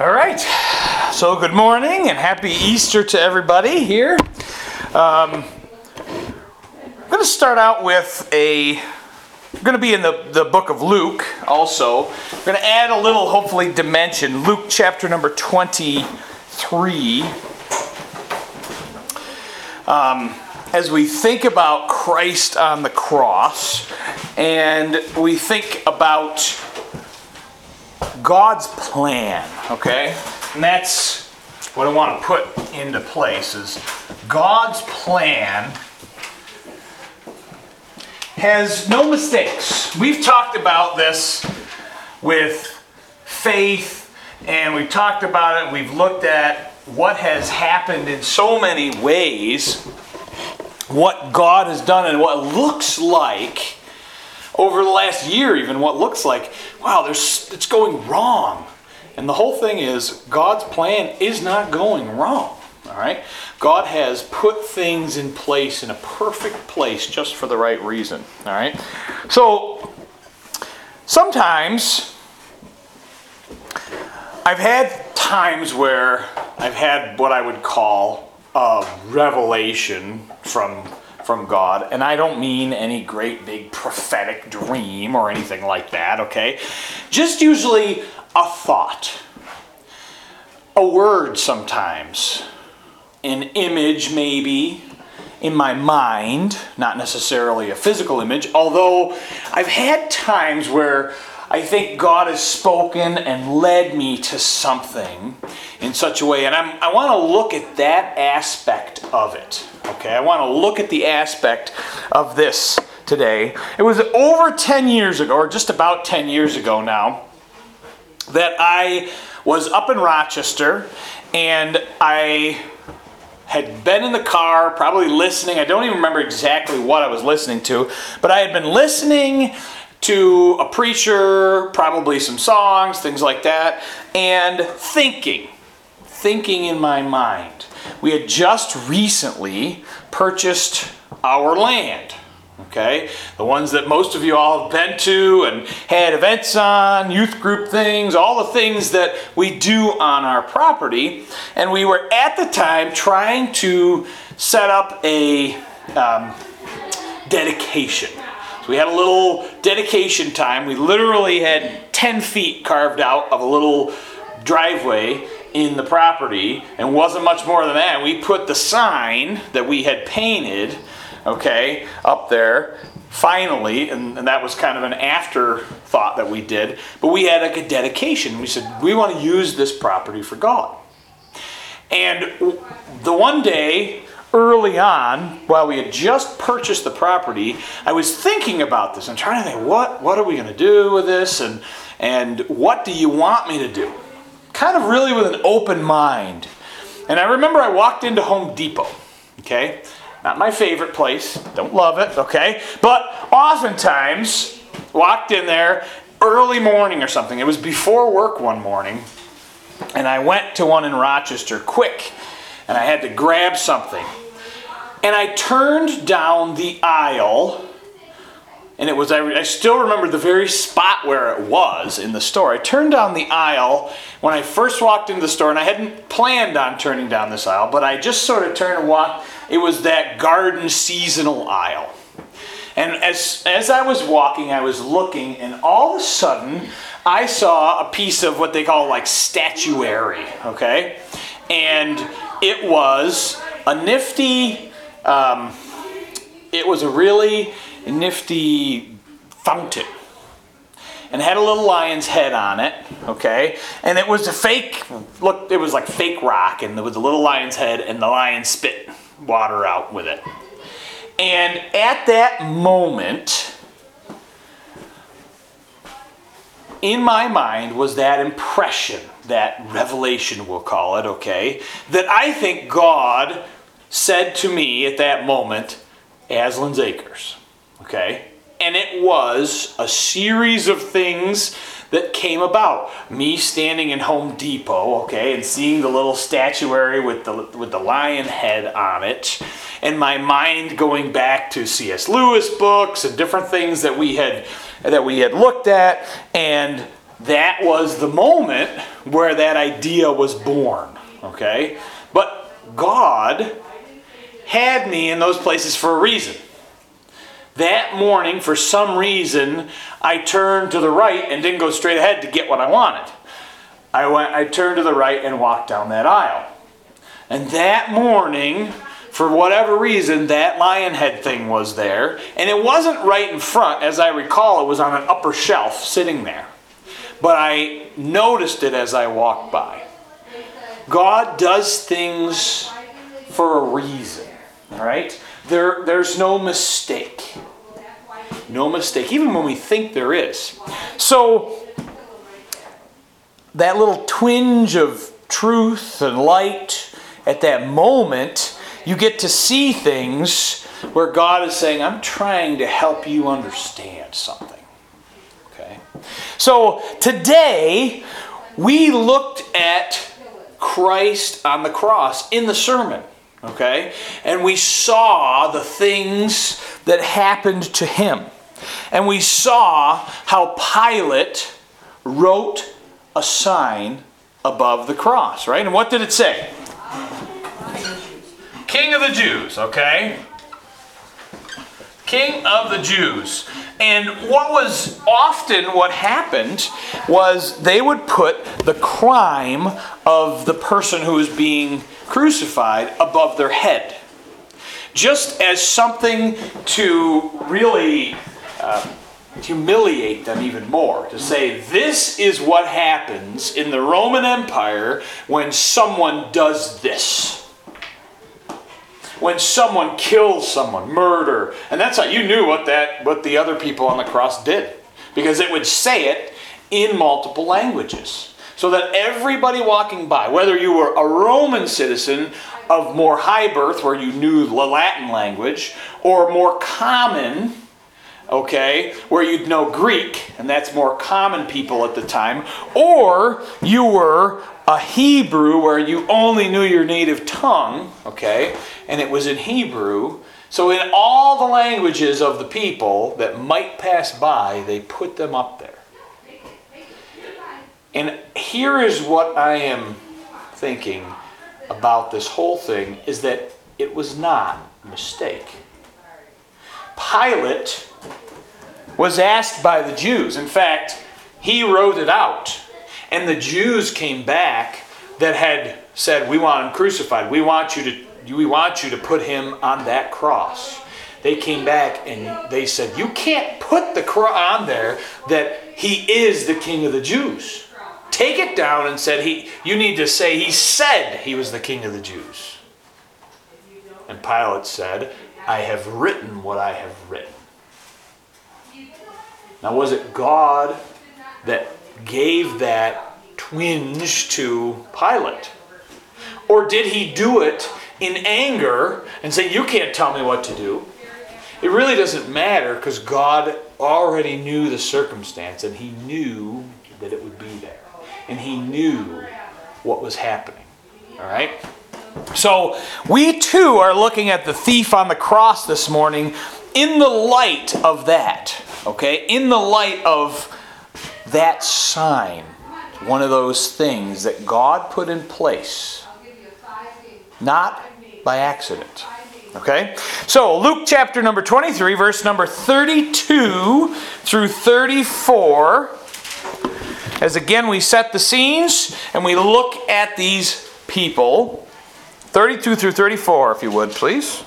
All right. So, good morning and happy Easter to everybody here. Um, I'm going to start out with a. I'm going to be in the, the book of Luke also. I'm going to add a little, hopefully, dimension. Luke chapter number 23. Um, as we think about Christ on the cross and we think about God's plan, okay? And that's what I want to put into place is God's plan has no mistakes. We've talked about this with faith and we've talked about it, we've looked at what has happened in so many ways, what God has done and what looks like over the last year, even what looks like, wow, there's it's going wrong. And the whole thing is God's plan is not going wrong. All right? God has put things in place in a perfect place just for the right reason. All right? So sometimes I've had times where I've had what I would call a revelation from from God, and I don't mean any great big prophetic dream or anything like that, okay? Just usually a thought, a word sometimes, an image maybe in my mind, not necessarily a physical image, although I've had times where I think God has spoken and led me to something in such a way. And I'm, I want to look at that aspect of it. Okay, I want to look at the aspect of this today. It was over 10 years ago, or just about 10 years ago now, that I was up in Rochester and I had been in the car, probably listening. I don't even remember exactly what I was listening to, but I had been listening to a preacher, probably some songs, things like that, and thinking, thinking in my mind. We had just recently purchased our land. Okay, the ones that most of you all have been to and had events on, youth group things, all the things that we do on our property. And we were at the time trying to set up a um, dedication we had a little dedication time. We literally had 10 feet carved out of a little driveway in the property and wasn't much more than that. We put the sign that we had painted, okay, up there finally, and, and, that was kind of an afterthought that we did, but we had like a dedication. We said, we want to use this property for God. And the one day early on, while we had just purchased the property, I was thinking about this and trying to think, what, what are we going to do with this? And, and what do you want me to do? Kind of really with an open mind. And I remember I walked into Home Depot, okay? Not my favorite place, don't love it, okay? But oftentimes, walked in there early morning or something. It was before work one morning, and I went to one in Rochester quick and I had to grab something. And I turned down the aisle, and it was, I, I still remember the very spot where it was in the store. I turned down the aisle when I first walked into the store, and I hadn't planned on turning down this aisle, but I just sort of turned and walked. It was that garden seasonal aisle. And as, as I was walking, I was looking, and all of a sudden, I saw a piece of what they call like statuary, okay? And it was a nifty, um, it was a really nifty fountain. And had a little lion's head on it, okay? And it was a fake, look, it was like fake rock, and there was a little lion's head, and the lion spit water out with it. And at that moment, in my mind was that impression that revelation, we'll call it, okay, that I think God said to me at that moment, Aslan's Acres, okay? And it was a series of things that came about. Me standing in Home Depot, okay, and seeing the little statuary with the with the lion head on it, and my mind going back to C.S. Lewis books and different things that we had that we had looked at, and that was the moment where that idea was born. Okay? But God had me in those places for a reason. That morning, for some reason, I turned to the right and didn't go straight ahead to get what I wanted. I went I turned to the right and walked down that aisle. And that morning, for whatever reason, that lion head thing was there. And it wasn't right in front. As I recall, it was on an upper shelf sitting there. But I noticed it as I walked by. God does things for a reason. All right? There, there's no mistake. No mistake, even when we think there is. So, that little twinge of truth and light at that moment, you get to see things where God is saying, I'm trying to help you understand something. So, today, we looked at Christ on the cross in the sermon. Okay? And we saw the things that happened to him. And we saw how Pilate wrote a sign above the cross, right? And what did it say? King of the Jews, okay? King of the Jews. And what was often what happened was they would put the crime of the person who was being crucified above their head. Just as something to really uh, humiliate them even more. To say, this is what happens in the Roman Empire when someone does this. When someone kills someone, murder. And that's how you knew what that what the other people on the cross did. Because it would say it in multiple languages. So that everybody walking by, whether you were a Roman citizen of more high birth where you knew the Latin language, or more common okay, where you'd know Greek, and that's more common people at the time, or you were a Hebrew where you only knew your native tongue, okay, and it was in Hebrew. So, in all the languages of the people that might pass by, they put them up there. And here is what I am thinking about this whole thing is that it was not a mistake. Pilate was asked by the Jews. In fact, he wrote it out. And the Jews came back that had said, "We want him crucified. We want you to we want you to put him on that cross." They came back and they said, "You can't put the cross on there that he is the king of the Jews." Take it down and said he you need to say he said he was the king of the Jews. And Pilate said, I have written what I have written. Now, was it God that gave that twinge to Pilate? Or did he do it in anger and say, You can't tell me what to do? It really doesn't matter because God already knew the circumstance and he knew that it would be there. And he knew what was happening. All right? So, we too are looking at the thief on the cross this morning in the light of that. Okay? In the light of that sign, one of those things that God put in place, not by accident. Okay? So, Luke chapter number 23, verse number 32 through 34. As again we set the scenes and we look at these people. 32 through 34, if you would, please.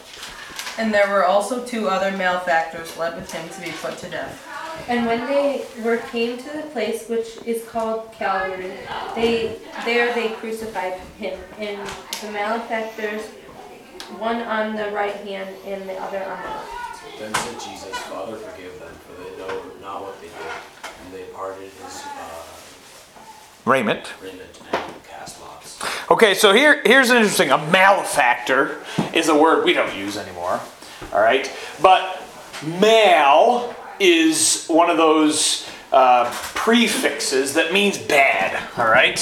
And there were also two other malefactors led with him to be put to death. And when they were came to the place which is called Calvary, they there they crucified him, and the malefactors, one on the right hand and the other on the left. Then said Jesus, Father, forgive them, for they know not what they do. And they parted his uh, Raiment. raiment and cast lots. Okay, so here, here's an interesting. A malefactor is a word we don't use anymore. All right, but mal is one of those uh, prefixes that means bad. All right,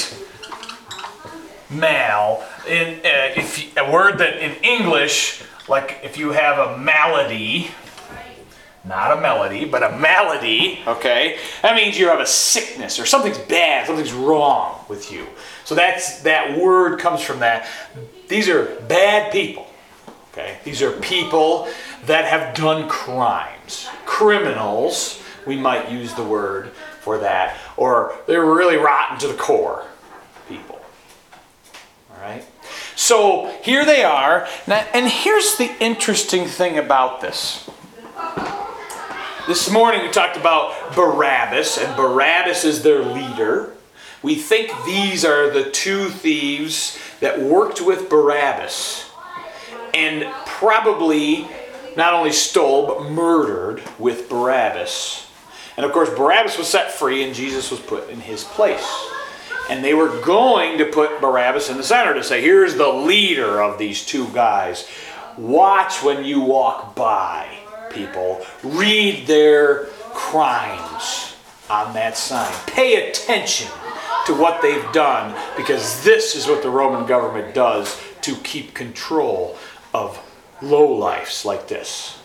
mal. In uh, if you- a word that in English, like if you have a malady, not a melody, but a malady, okay? That means you have a sickness or something's bad, something's wrong with you. So that's that word comes from that. These are bad people. Okay? These are people that have done crimes. Criminals, we might use the word for that, or they're really rotten to the core people. All right? So here they are. Now, and here's the interesting thing about this. This morning we talked about Barabbas, and Barabbas is their leader. We think these are the two thieves that worked with Barabbas and probably not only stole but murdered with Barabbas. And of course, Barabbas was set free and Jesus was put in his place. And they were going to put Barabbas in the center to say, here's the leader of these two guys. Watch when you walk by, people. Read their crimes on that sign. Pay attention to what they've done because this is what the Roman government does to keep control of lowlifes like this.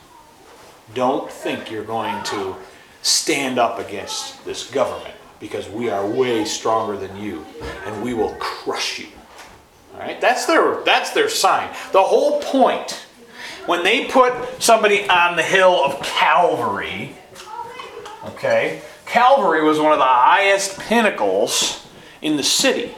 Don't think you're going to stand up against this government because we are way stronger than you and we will crush you. All right? That's their that's their sign. The whole point when they put somebody on the hill of Calvary, okay? Calvary was one of the highest pinnacles in the city.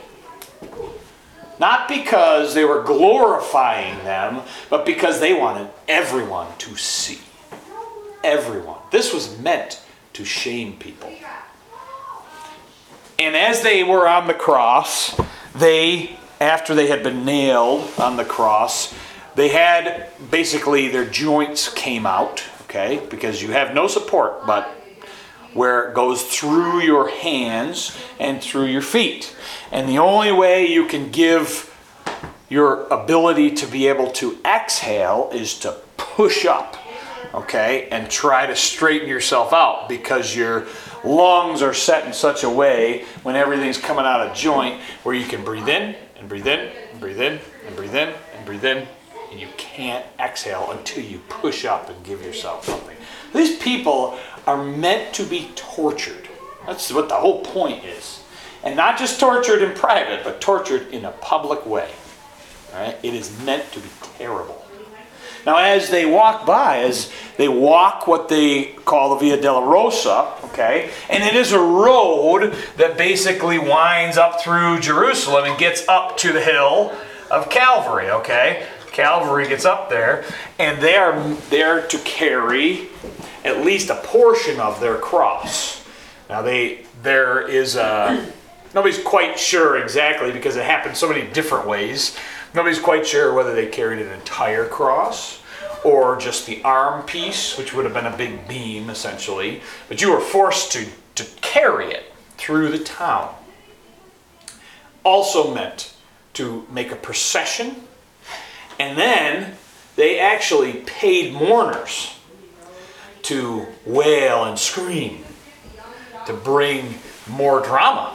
Not because they were glorifying them, but because they wanted everyone to see. Everyone. This was meant to shame people. And as they were on the cross, they, after they had been nailed on the cross, they had basically their joints came out, okay, because you have no support but where it goes through your hands and through your feet. And the only way you can give your ability to be able to exhale is to push up, okay, and try to straighten yourself out because your lungs are set in such a way when everything's coming out of joint where you can breathe in and breathe in and breathe in and breathe in and breathe in and you can't exhale until you push up and give yourself something. These people are meant to be tortured. That's what the whole point is. And not just tortured in private, but tortured in a public way. All right? It is meant to be terrible. Now, as they walk by, as they walk what they call the Via Dolorosa, okay, and it is a road that basically winds up through Jerusalem and gets up to the hill of Calvary, okay? Calvary gets up there, and they are there to carry at least a portion of their cross. Now, they there is a nobody's quite sure exactly because it happened so many different ways. Nobody's quite sure whether they carried an entire cross or just the arm piece, which would have been a big beam essentially. But you were forced to, to carry it through the town. Also meant to make a procession, and then they actually paid mourners to wail and scream, to bring more drama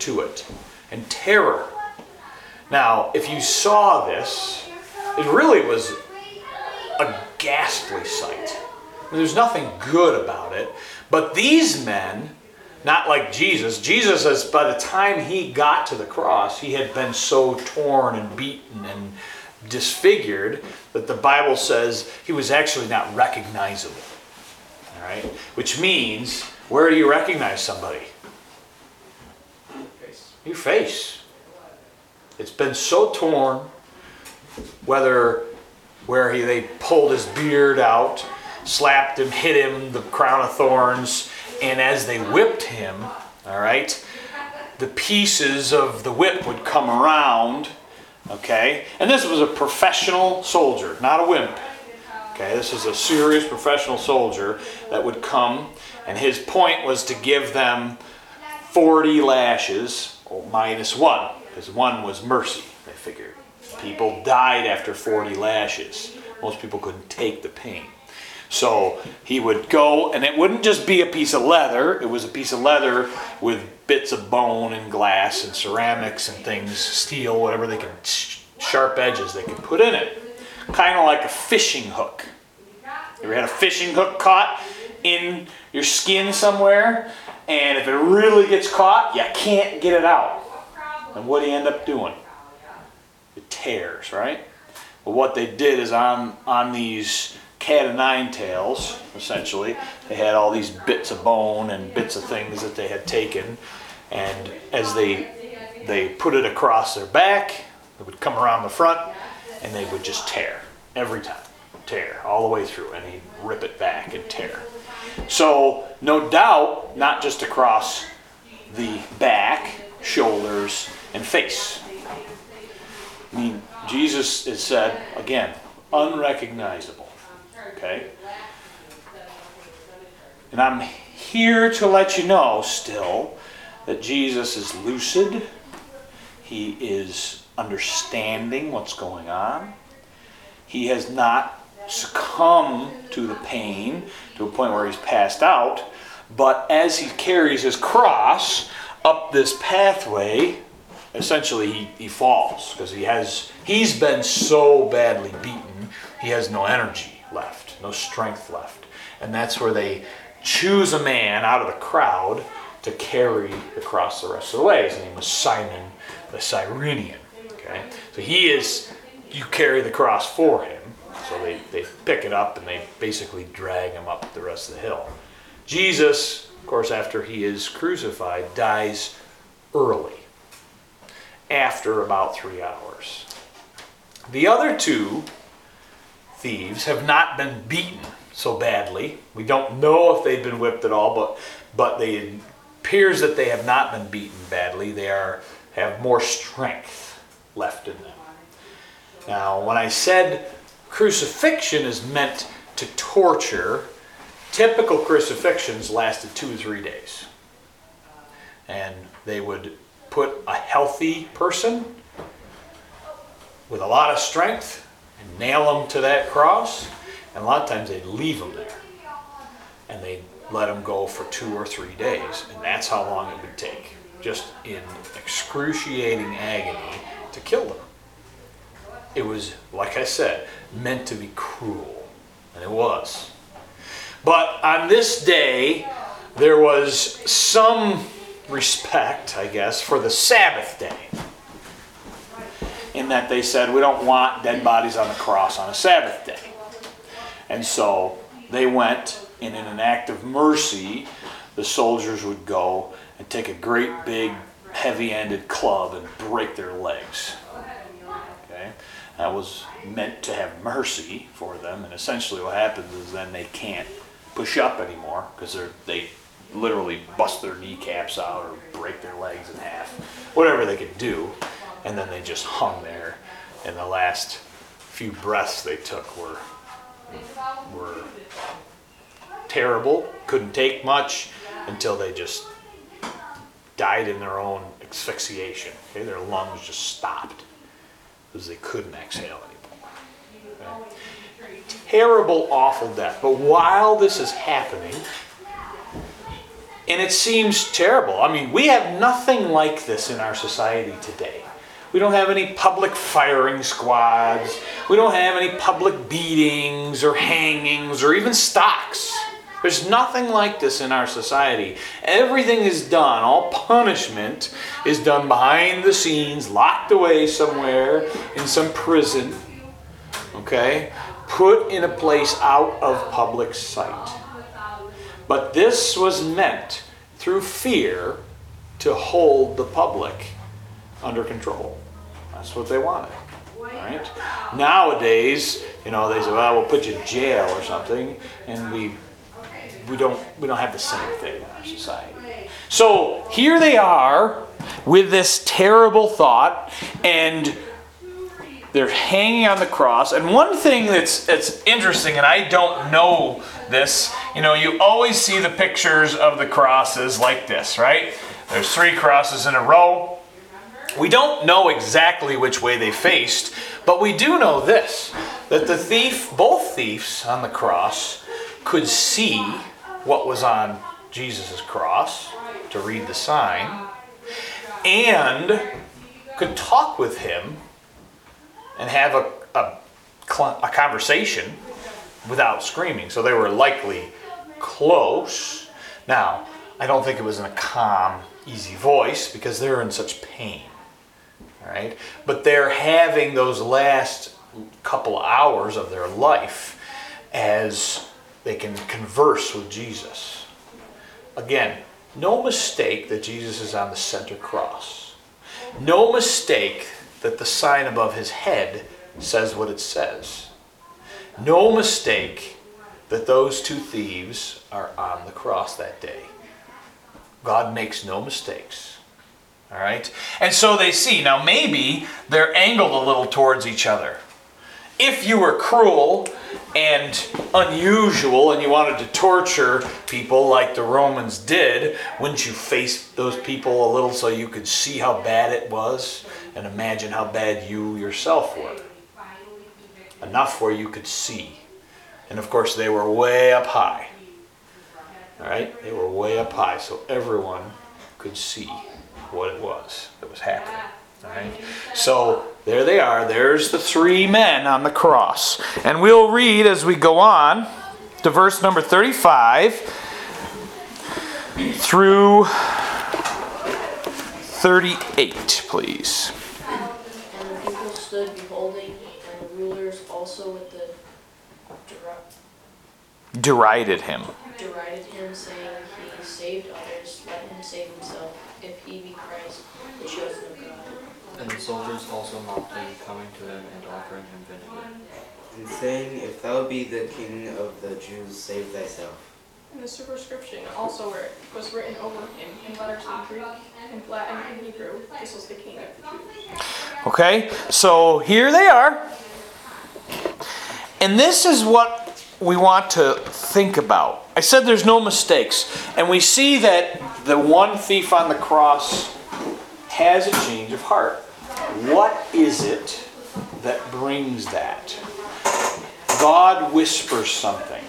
to it and terror. Now, if you saw this, it really was a ghastly sight. There's nothing good about it. But these men, not like Jesus, Jesus, as by the time he got to the cross, he had been so torn and beaten and disfigured that the Bible says he was actually not recognizable. All right? Which means, where do you recognize somebody? Face. Your face. It's been so torn, whether where he they pulled his beard out, slapped him, hit him the crown of thorns, and as they whipped him, all right, the pieces of the whip would come around, okay? And this was a professional soldier, not a wimp. Okay, this is a serious professional soldier that would come, and his point was to give them 40 lashes, or minus one, because one was mercy, they figured. People died after 40 lashes. Most people couldn't take the pain. So he would go, and it wouldn't just be a piece of leather, it was a piece of leather with bits of bone and glass and ceramics and things, steel, whatever they could, sharp edges they could put in it. Kind of like a fishing hook. You ever had a fishing hook caught in your skin somewhere, and if it really gets caught, you can't get it out. And what do you end up doing? It tears, right? But what they did is on on these cat of nine tails, essentially, they had all these bits of bone and bits of things that they had taken, and as they they put it across their back, it would come around the front, and they would just tear every time, tear all the way through, and he'd rip it back and tear. So no doubt, not just across the back, shoulders, and face. I mean, Jesus is said again, unrecognizable. Okay? And I'm here to let you know still that Jesus is lucid. He is understanding what's going on. He has not succumbed to the pain to a point where he's passed out. But as he carries his cross up this pathway, essentially he, he falls because he has he's been so badly beaten he has no energy left no strength left. And that's where they choose a man out of the crowd to carry the cross the rest of the way. His name was Simon the Cyrenian okay? So he is you carry the cross for him. So they, they pick it up and they basically drag him up the rest of the hill. Jesus of course after he is crucified dies early after about three hours. The other two thieves have not been beaten so badly. We don't know if they've been whipped at all, but but they appears that they have not been beaten badly. They are have more strength left in them. Now, when I said crucifixion is meant to torture, typical crucifixions lasted two or three days. And they would put a healthy person with a lot of strength and nail them to that cross. And a lot of times they'd leave them there. And they'd let them go for two or three days. And that's how long it would take, just in excruciating agony, to kill them. It was, like I said, meant to be cruel. And it was. But on this day, there was some respect, I guess, for the Sabbath day. In that they said, we don't want dead bodies on the cross on a Sabbath day. And so they went, and in an act of mercy, the soldiers would go and take a great big heavy ended club and break their legs. Okay? That was meant to have mercy for them, and essentially what happens is then they can't push up anymore because they literally bust their kneecaps out or break their legs in half, whatever they could do, and then they just hung there. And the last few breaths they took were were terrible. Couldn't take much until they just died in their own asphyxiation. Okay, their lungs just stopped because they couldn't exhale anymore. Okay? Terrible, awful death. But while this is happening, and it seems terrible. I mean, we have nothing like this in our society today. We don't have any public firing squads. We don't have any public beatings or hangings or even stocks. There's nothing like this in our society. Everything is done, all punishment is done behind the scenes, locked away somewhere in some prison, okay? Put in a place out of public sight. But this was meant through fear to hold the public under control. That's what they wanted. Right? Nowadays, you know, they say, well, we'll put you in jail or something, and we we don't we don't have the same thing in our society. So here they are with this terrible thought, and they're hanging on the cross. And one thing that's that's interesting, and I don't know this, you know, you always see the pictures of the crosses like this, right? There's three crosses in a row. We don't know exactly which way they faced, but we do know this that the thief, both thieves on the cross, could see what was on Jesus' cross to read the sign and could talk with him and have a, a, a conversation without screaming. So they were likely close. Now, I don't think it was in a calm, easy voice because they're in such pain. Right? But they're having those last couple hours of their life as they can converse with Jesus. Again, no mistake that Jesus is on the center cross. No mistake that the sign above his head says what it says. No mistake that those two thieves are on the cross that day. God makes no mistakes. All right? And so they see. Now, maybe they're angled a little towards each other. If you were cruel and unusual and you wanted to torture people like the Romans did, wouldn't you face those people a little so you could see how bad it was and imagine how bad you yourself were? Enough where you could see. And of course, they were way up high. All right? They were way up high so everyone could see what it was that was happening. All right? So there they are. There's the three men on the cross. And we'll read as we go on to verse number 35 through 38, please. And the people stood beholding, and the rulers also with the deri- Derided him. derided him, saying, He saved others, let him save himself, if he be Christ, the chosen of God. And the soldiers also mocked him, coming to him and offering him vinegar. and saying, If thou be the king of the Jews, save thyself. And the superscription also where was written over him in letters in Greek, in Latin, and Hebrew. This was the king of the Jews. Okay, so here they are. And this is what we want to think about. I said there's no mistakes. And we see that the one thief on the cross has a change of heart. What is it that brings that? God whispers something.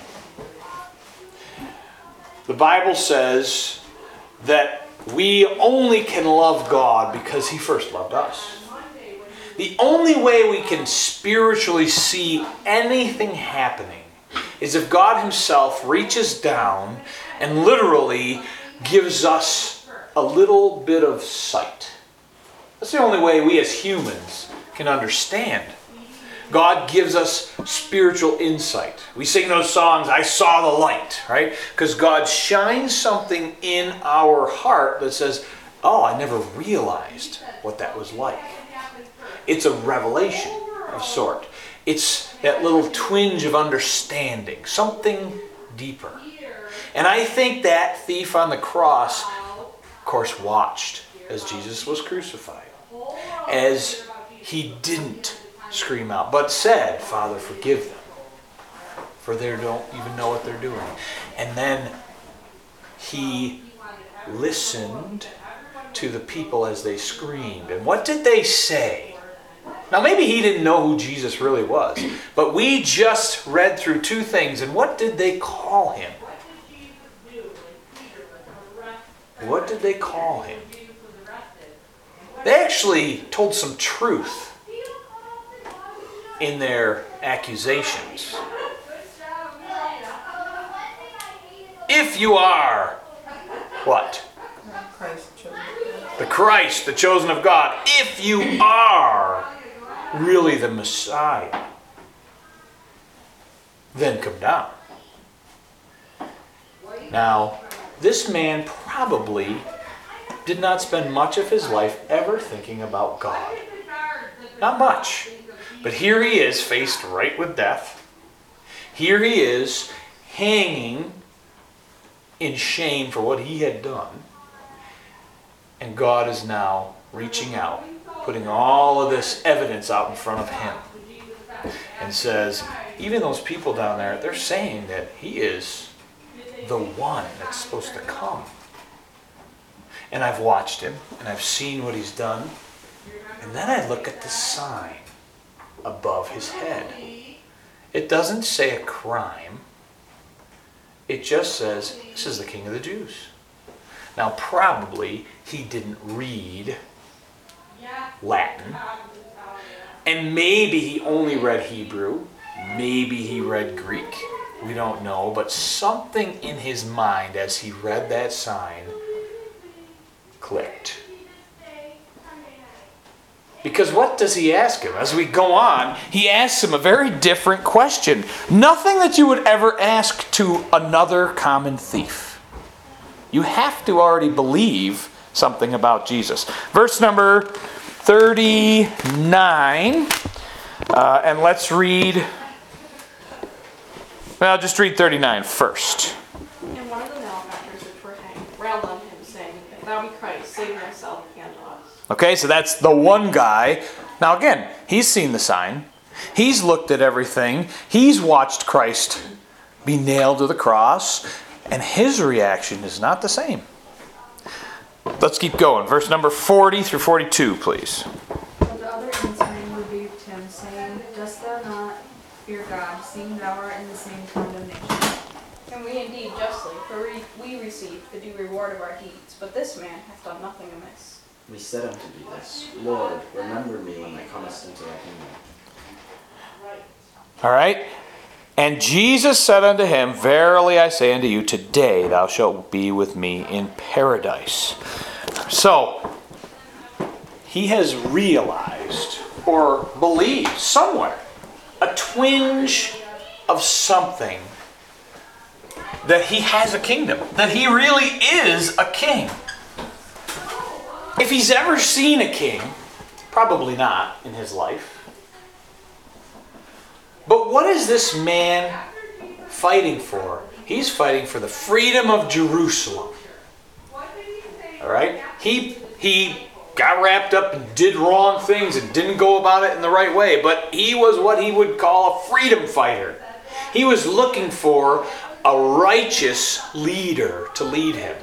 The Bible says that we only can love God because He first loved us. The only way we can spiritually see anything happening is if God Himself reaches down and literally gives us a little bit of sight. That's the only way we as humans can understand. God gives us spiritual insight. We sing those songs, I saw the light, right? Because God shines something in our heart that says, oh, I never realized what that was like. It's a revelation of sort. It's that little twinge of understanding, something deeper. And I think that thief on the cross, of course, watched as Jesus was crucified, as he didn't scream out, but said, Father, forgive them, for they don't even know what they're doing. And then he listened to the people as they screamed. And what did they say? Now, maybe he didn't know who Jesus really was, but we just read through two things, and what did they call him? What did they call him? They actually told some truth in their accusations. If you are what? Christ. The Christ, the chosen of God, if you are really the Messiah, then come down. Now, this man probably did not spend much of his life ever thinking about God. Not much. But here he is, faced right with death. Here he is, hanging in shame for what he had done. And God is now reaching out, putting all of this evidence out in front of him, and says, even those people down there, they're saying that he is the one that's supposed to come. And I've watched him, and I've seen what he's done. And then I look at the sign above his head. It doesn't say a crime. It just says, This is the King of the Jews. Now, probably he didn't read Latin. And maybe he only read Hebrew. Maybe he read Greek. We don't know, but something in his mind as he read that sign clicked. Because what does he ask him? As we go on, he asks him a very different question. Nothing that you would ever ask to another common thief. You have to already believe something about Jesus. Verse number 39, uh, and let's read. Well, just read 39 first. And one of the malefactors which were hanged railed on him, saying, If thou be Christ, save thyself and us. Okay, so that's the one guy. Now, again, he's seen the sign, he's looked at everything, he's watched Christ be nailed to the cross, and his reaction is not the same. Let's keep going. Verse number 40 through 42, please. But the other answering rebuked him, saying, Dost thou not fear God, seeing thou art in the same condemnation? And we indeed justly, for we, we receive the due reward of our deeds, but this man hath done nothing amiss. We said unto thee this, Lord, remember me when thou comest into thy kingdom. All right? And Jesus said unto him, Verily I say unto you, today thou shalt be with me in paradise. So, he has realized or believed somewhere a twinge of something that he has a kingdom, that he really is a king. If he's ever seen a king, probably not in his life. But what is this man fighting for? He's fighting for the freedom of Jerusalem. All right? He he got wrapped up and did wrong things and didn't go about it in the right way, but he was what he would call a freedom fighter. He was looking for a righteous leader to lead him.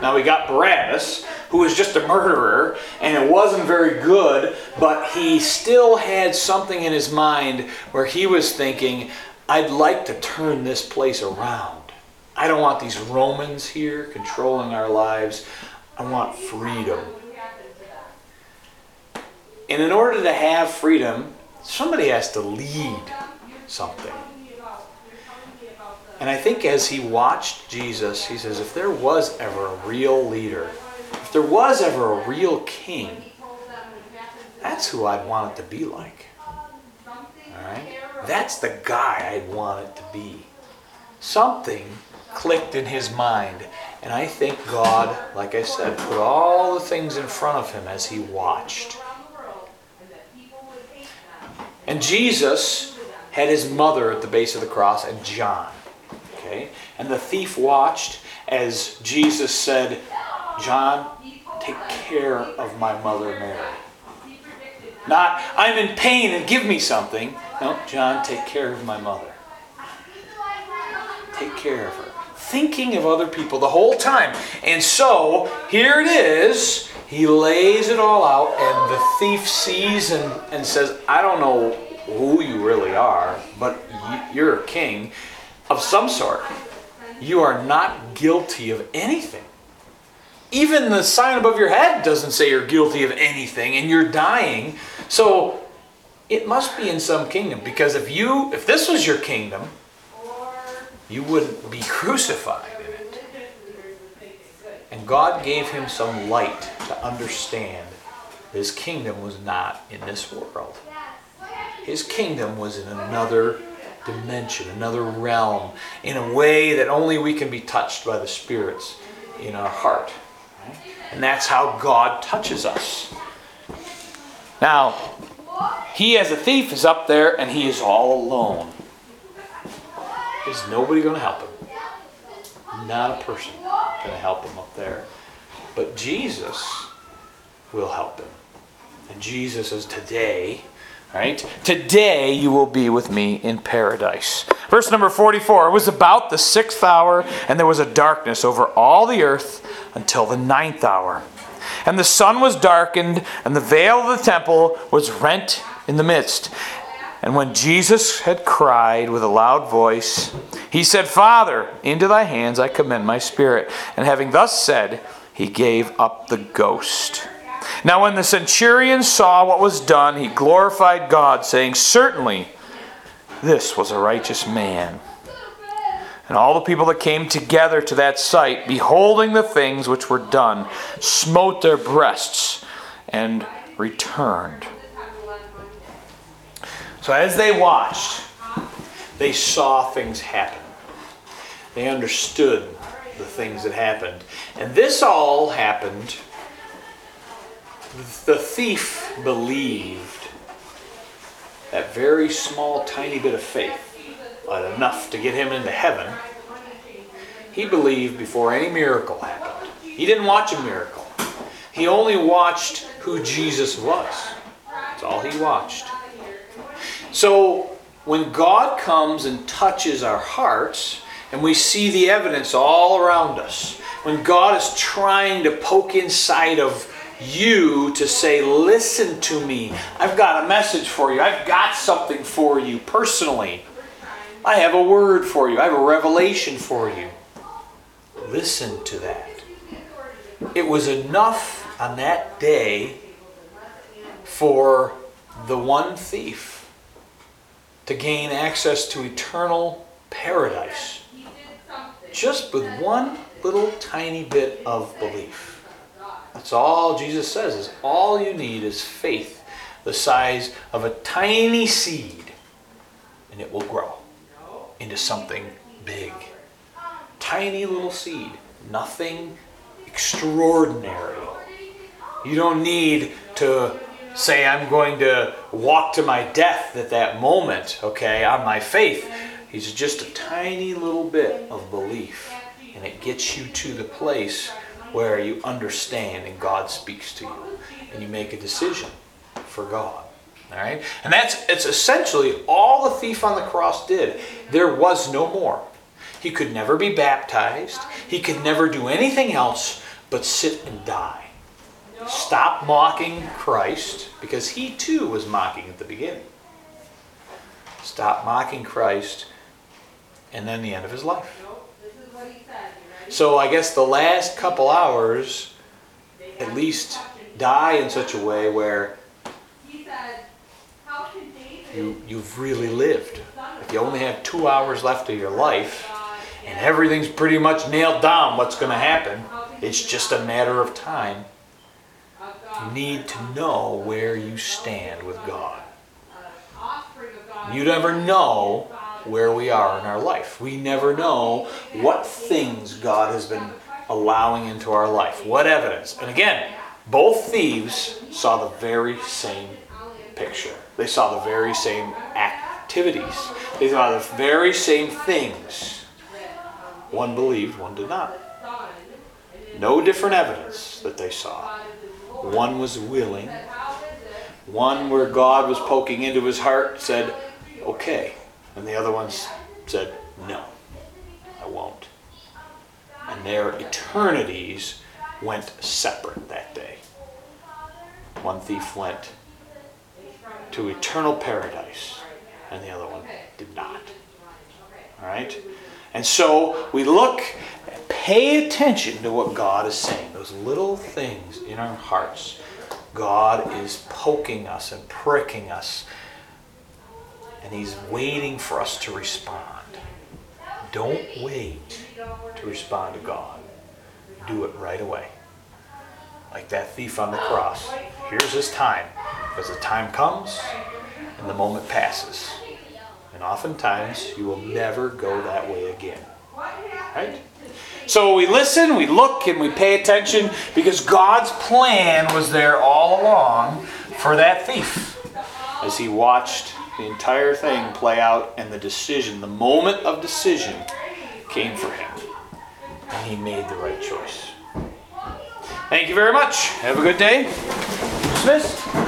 Now we got Barabbas, who was just a murderer, and it wasn't very good, but he still had something in his mind where he was thinking, I'd like to turn this place around. I don't want these Romans here controlling our lives. I want freedom. And in order to have freedom, somebody has to lead something. And I think as he watched Jesus, he says, if there was ever a real leader, if there was ever a real king, that's who I'd want it to be like. All right? That's the guy I'd want it to be. Something clicked in his mind. And I think God, like I said, put all the things in front of him as he watched. And Jesus had his mother at the base of the cross and John. And the thief watched as Jesus said, John, take care of my mother Mary. Not, I'm in pain and give me something. No, John, take care of my mother. Take care of her. Thinking of other people the whole time. And so, here it is. He lays it all out, and the thief sees and, and says, I don't know who you really are, but you're a king of some sort. You are not guilty of anything. Even the sign above your head doesn't say you're guilty of anything, and you're dying. So it must be in some kingdom, because if you if this was your kingdom, you wouldn't be crucified in it. And God gave him some light to understand his kingdom was not in this world. His kingdom was in another dimension, another realm, in a way that only we can be touched by the spirits in our heart. And that's how God touches us. Now, he as a thief is up there and he is all alone. There's nobody going to help him. Not a person going to help him up there. But Jesus will help him. And Jesus is today Right? Today you will be with me in paradise. Verse number 44 It was about the sixth hour, and there was a darkness over all the earth until the ninth hour. And the sun was darkened, and the veil of the temple was rent in the midst. And when Jesus had cried with a loud voice, he said, Father, into thy hands I commend my spirit. And having thus said, he gave up the ghost. Now, when the centurion saw what was done, he glorified God, saying, Certainly, this was a righteous man. And all the people that came together to that sight, beholding the things which were done, smote their breasts and returned. So as they watched, they saw things happen. They understood the things that happened. And this all happened. The thief believed that very small, tiny bit of faith, but enough to get him into heaven. He believed before any miracle happened. He didn't watch a miracle. He only watched who Jesus was. That's all he watched. So when God comes and touches our hearts, and we see the evidence all around us, when God is trying to poke inside of you to say, Listen to me, I've got a message for you, I've got something for you personally, I have a word for you, I have a revelation for you. Listen to that. It was enough on that day for the one thief to gain access to eternal paradise just with one little tiny bit of belief. That's all Jesus says is all you need is faith the size of a tiny seed and it will grow into something big. Tiny little seed, nothing extraordinary. You don't need to say, I'm going to walk to my death at that moment, okay, on my faith. It's just a tiny little bit of belief, and it gets you to the place where you understand and God speaks to you, and you make a decision for God. All right, and that's it's essentially all the thief on the cross did. There was no more. He could never be baptized. He could never do anything else but sit and die. Stop mocking Christ because he too was mocking at the beginning. Stop mocking Christ and then the end of his life. So I guess the last couple hours at least die in such a way where you, you've really lived. If you only have two hours left of your life and everything's pretty much nailed down what's going to happen, it's just a matter of time. You need to know where you stand with God. You never know where we are in our life. We never know what things God has been allowing into our life, what evidence. And again, both thieves saw the very same picture. They saw the very same activities. They saw the very same things. One believed, one did not. No different evidence that they saw. One was willing. One where God was poking into his heart said, okay. And the other ones said, no, I won't. And their eternities went separate that day. One thief went to eternal paradise, and the other one did not. All right? And so we look, pay attention to what God is saying, those little things in our hearts. God is poking us and pricking us, and He's waiting for us to respond. Don't wait to respond to God, do it right away. Like that thief on the cross. Here's his time. Because the time comes and the moment passes. And oftentimes you will never go that way again. Right? So we listen, we look, and we pay attention because God's plan was there all along for that thief as he watched the entire thing play out and the decision, the moment of decision came for him. And he made the right choice. Thank you very much. Have a good day. Smith.